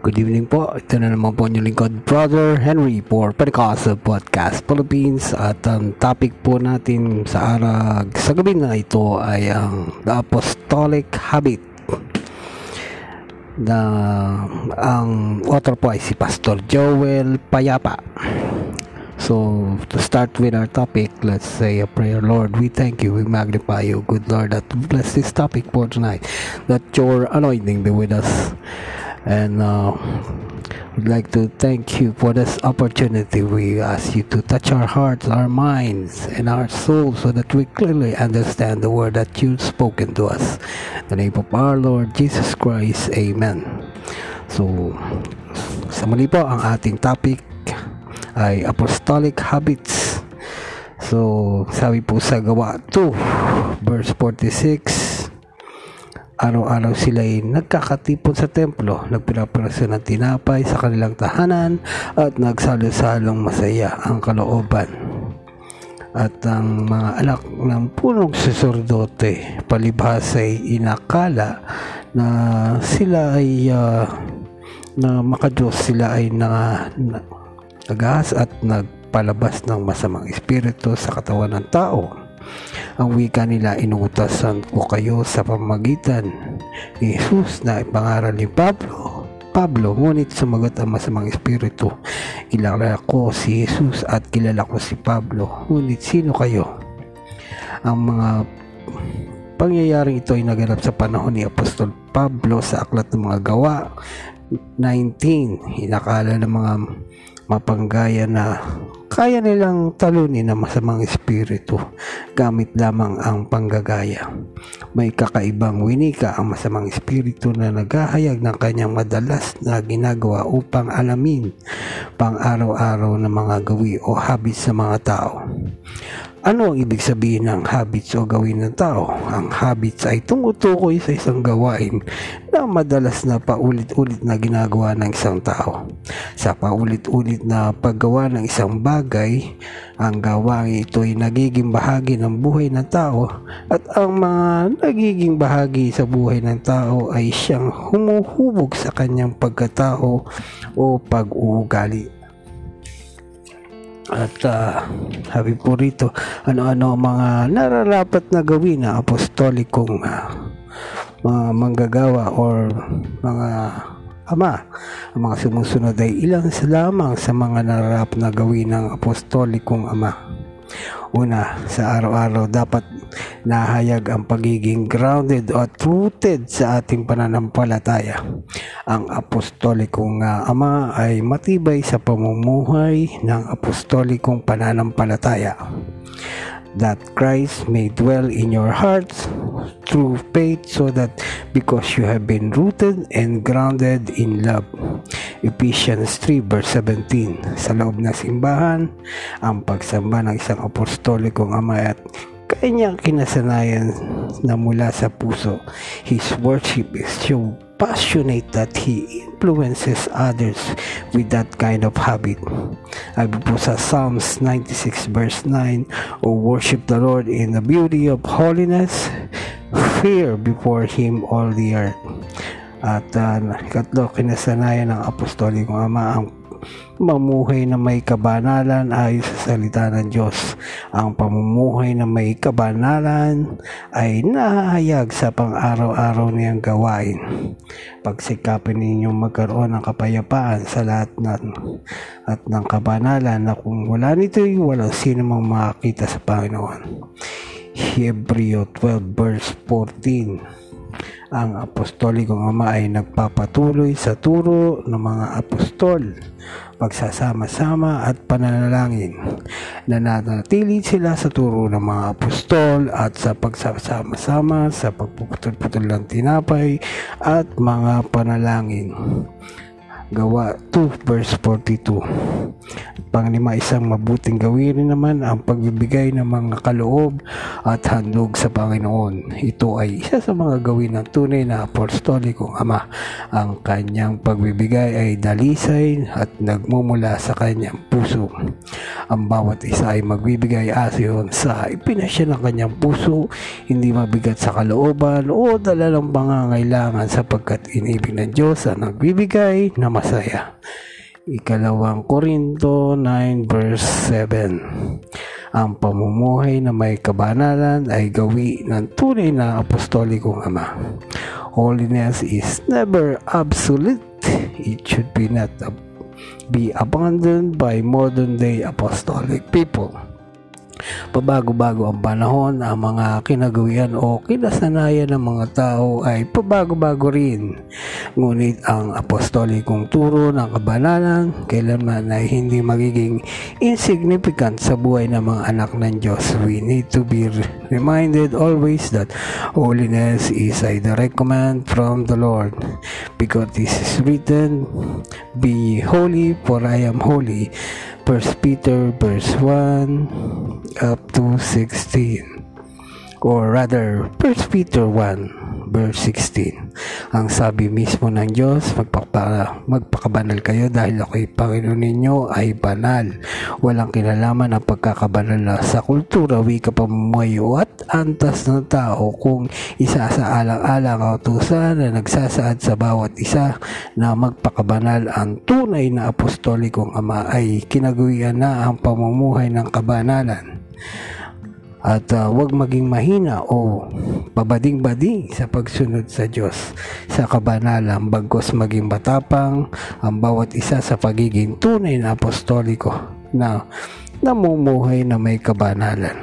Good evening po. Ito na naman po yung lingkod, Brother Henry for Pentecostal Podcast Philippines. At ang topic po natin sa arag sa gabi na ito ay ang The Apostolic Habit. Na ang author po ay si Pastor Joel Payapa. So, to start with our topic, let's say a prayer. Lord, we thank you, we magnify you, good Lord, that bless this topic for tonight, that your anointing be with us. And uh, we'd like to thank you for this opportunity. We ask you to touch our hearts, our minds, and our souls so that we clearly understand the word that you've spoken to us. In the name of our Lord Jesus Christ, Amen. So, sa muli po, ang ating topic ay apostolic habits. So, sabi po sa gawa 2, verse 46, araw-araw sila ay nagkakatipon sa templo, nagpinapraso ng tinapay sa kanilang tahanan at nagsalo-salong masaya ang kalooban. At ang mga anak ng punong saserdote palibhas ay inakala na sila ay uh, na makadiyos sila ay na, na nagahas at nagpalabas ng masamang espiritu sa katawan ng tao. Ang wika nila inutasan ko kayo sa pamagitan ni Jesus na ipangaral ni Pablo. Pablo, ngunit sumagot ang masamang espiritu. Kilala ko si Jesus at kilala ko si Pablo. Ngunit sino kayo? Ang mga pangyayaring ito ay naganap sa panahon ni Apostol Pablo sa aklat ng mga gawa 19. Inakala ng mga mapanggaya na kaya nilang talunin ng masamang espiritu gamit lamang ang panggagaya. May kakaibang winika ang masamang espiritu na naghahayag ng kanyang madalas na ginagawa upang alamin pang araw-araw na mga gawi o habits sa mga tao. Ano ang ibig sabihin ng habits o gawin ng tao? Ang habits ay tumutukoy sa isang gawain na madalas na paulit-ulit na ginagawa ng isang tao. Sa paulit-ulit na paggawa ng isang bagay, ang gawain ito ay nagiging bahagi ng buhay ng tao at ang mga nagiging bahagi sa buhay ng tao ay siyang humuhubog sa kanyang pagkatao o pag-uugali. At uh, sabi po rito, ano-ano mga nararapat na gawin na apostolikong uh, mga manggagawa or mga ama. Ang mga sumusunod ay ilang lamang sa mga nararap na gawin ng apostolikong ama. Una, sa araw-araw dapat nahayag ang pagiging grounded at rooted sa ating pananampalataya. Ang apostolikong uh, ama ay matibay sa pamumuhay ng apostolikong pananampalataya that Christ may dwell in your hearts through faith so that because you have been rooted and grounded in love. Ephesians 3 verse 17 Sa loob ng simbahan, ang pagsamba ng isang apostolikong ama at kanyang kinasanayan na mula sa puso. His worship is so passionate that he influences others with that kind of habit. Sabi po sa Psalms 96 verse 9, O worship the Lord in the beauty of holiness, fear before Him all the earth. At uh, katlo, kinasanayan ng apostolikong ama ang mamuhay na may kabanalan ayon sa salita ng Diyos. Ang pamumuhay na may kabanalan ay nahahayag sa pang-araw-araw niyang gawain. Pagsikapin ninyong magkaroon ng kapayapaan sa lahat ng at ng kabanalan na kung wala nito'y walang sino mang makakita sa Panginoon. Hebreo 12 verse 14 ang apostolikong ama ay nagpapatuloy sa turo ng mga apostol, pagsasama-sama at pananalangin. Nananatili sila sa turo ng mga apostol at sa pagsasama-sama sa pagpuputol-putol ng tinapay at mga panalangin. Gawa 2 verse 42. Panglima, isang mabuting gawin naman ang pagbibigay ng mga kaloob at handog sa Panginoon. Ito ay isa sa mga gawin ng tunay na apostolikong ama. Ang kanyang pagbibigay ay dalisay at nagmumula sa kanyang puso. Ang bawat isa ay magbibigay ayon sa ipinasya ng kanyang puso, hindi mabigat sa kalooban o dala ng pangangailangan sapagkat inibig ng Diyos ang nagbibigay na masaya. Ikalawang Korinto 9 verse 7 Ang pamumuhay na may kabanalan ay gawi ng tunay na apostolikong ama. Holiness is never absolute. It should be not be abandoned by modern day apostolic people pabago-bago ang panahon, ang mga kinagawian o kinasanayan ng mga tao ay pabago-bago rin. Ngunit ang apostolikong turo ng kabanalan kailanman ay hindi magiging insignificant sa buhay ng mga anak ng Diyos. We need to be reminded always that holiness is a direct command from the Lord because this is written, Be holy for I am holy. 1 Peter verse 1 up to 16 or rather 1 Peter 1 verse 16 ang sabi mismo ng Diyos magpaka, magpakabanal kayo dahil ako'y Panginoon ninyo ay banal. Walang kinalaman ang pagkakabanal sa kultura wika pamumuhayo at antas ng tao kung isa sa alang-alang kautusan na nagsasaad sa bawat isa na magpakabanal. Ang tunay na apostolikong ama ay kinagawian na ang pamumuhay ng kabanalan at uh, huwag maging mahina o pabading-bading sa pagsunod sa Diyos. Sa kabanalan bagkos maging matapang ang bawat isa sa pagiging tunay na apostoliko na namumuhay na may kabanalan.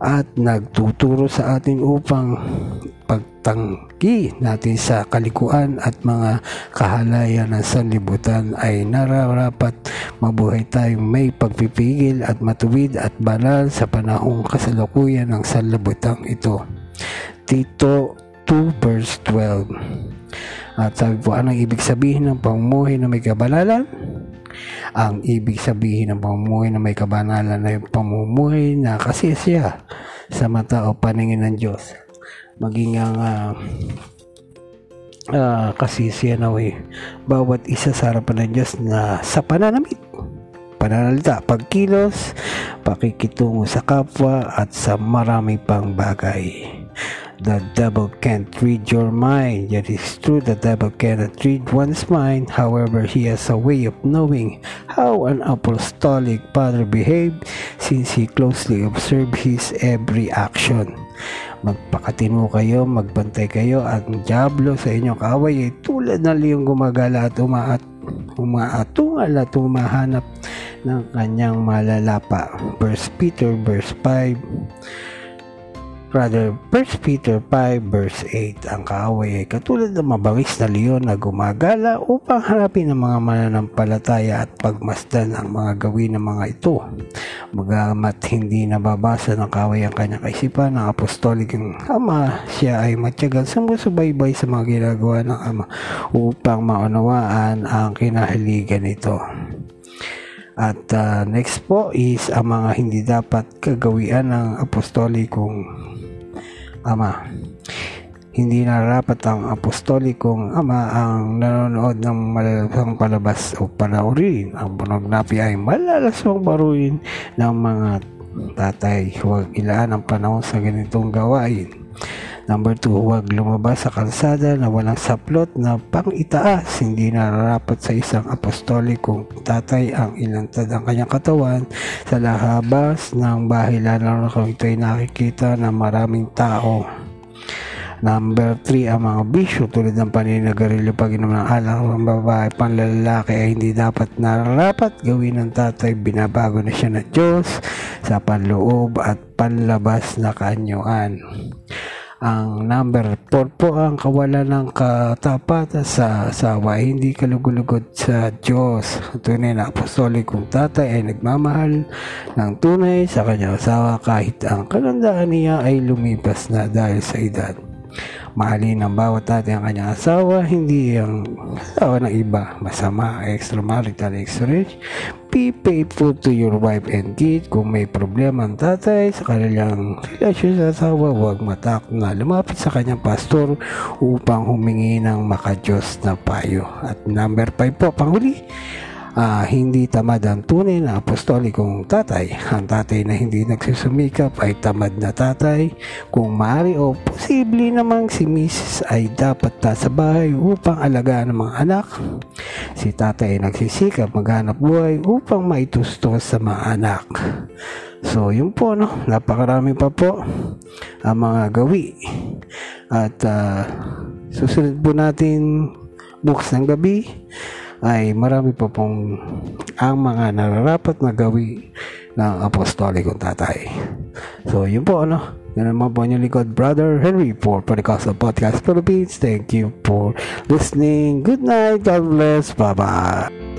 At nagtuturo sa atin upang pagtanggi natin sa kalikuan at mga kahalayan ng sanlibutan ay nararapat mabuhay tayong may pagpipigil at matuwid at banal sa panahong kasalukuyan ng sanlibutan ito. Tito 2 verse 12 At sabi po, anong ibig sabihin ng pamumuhay na may kabanalan? Ang ibig sabihin ng pamumuhay na may kabanalan ay pamumuhay na kasi siya sa mata o paningin ng Diyos. Maging ang uh, uh, kasi siya na way, bawat isa sa harapan ng Diyos na sa pananamit pananalita, pagkilos, pakikitungo sa kapwa at sa marami pang bagay. The devil can't read your mind. Yet it's true the devil cannot read one's mind. However, he has a way of knowing how an apostolic father behaved since he closely observed his every action. Magpakatino kayo, magbantay kayo ang Diablo sa inyong kaaway ay tulad ng liyong gumagala at umaat umaatungal at umahanap ng kanyang malalapa. Verse Peter, verse 5 Rather, 1 Peter 5 verse 8, ang kaaway ay katulad ng mabangis na leon na gumagala upang hanapin ang mga mananampalataya at pagmasdan ang mga gawin ng mga ito. Magamat hindi nababasa ng kaaway ang kanyang kaisipan ng apostolikong ama, siya ay matyagang sumusubaybay sa mga ginagawa ng ama upang maunawaan ang kinahiligan nito. At uh, next po is ang mga hindi dapat kagawian ng apostolikong ama. Hindi narapat ang apostolikong ama ang nanonood ng malalasang palabas o panaurin. Ang pornography ay malalasang baruin ng mga tatay. Huwag ilaan ang panahon sa ganitong gawain. Number 2, huwag lumabas sa kalsada na walang saplot na pang-itaas. Hindi nararapat sa isang apostolikong tatay ang ilantad ang kanyang katawan sa lahabas ng bahay lalo na kung ito'y nakikita ng maraming tao. Number 3, ang mga bisyo tulad ng paninagarilyo pag inom ng alak ng babae panlalaki ay hindi dapat nararapat gawin ng tatay. Binabago na siya ng Diyos sa panloob at panlabas na kaanyuan. Ang number 4 po ang kawalan ng katapatan sa asawa hindi kalugulugod sa Diyos. Tunay na apostolikong tatay ay nagmamahal ng tunay sa kanyang asawa kahit ang kalandaan niya ay lumipas na dahil sa edad. Mahalin ng bawat tatay ang kanyang asawa, hindi ang asawa ng iba. Masama, extramarital exchange. Be faithful to your wife and kid. Kung may problema ang tatay sa kanilang relasyon sa asawa, huwag matak na lumapit sa kanyang pastor upang humingi ng makajos na payo. At number 5 po, panghuli, uh, hindi tamad ang tunay na apostolikong tatay. Ang tatay na hindi nagsusumikap ay tamad na tatay. Kung maaari o posible namang si Mrs. ay dapat nasa bahay upang alagaan ng mga anak. Si tatay ay nagsisikap maghanap buhay upang maitustos sa mga anak. So, yun po, no? Napakarami pa po ang mga gawi. At uh, susunod po natin bukas ng gabi ay marami pa pong ang mga nararapat na gawi ng apostolikong tatay. So, yun po, ano? Yan naman po yung likod, Brother Henry for Pentecostal Podcast Philippines. Thank you for listening. Good night. God bless. Bye-bye.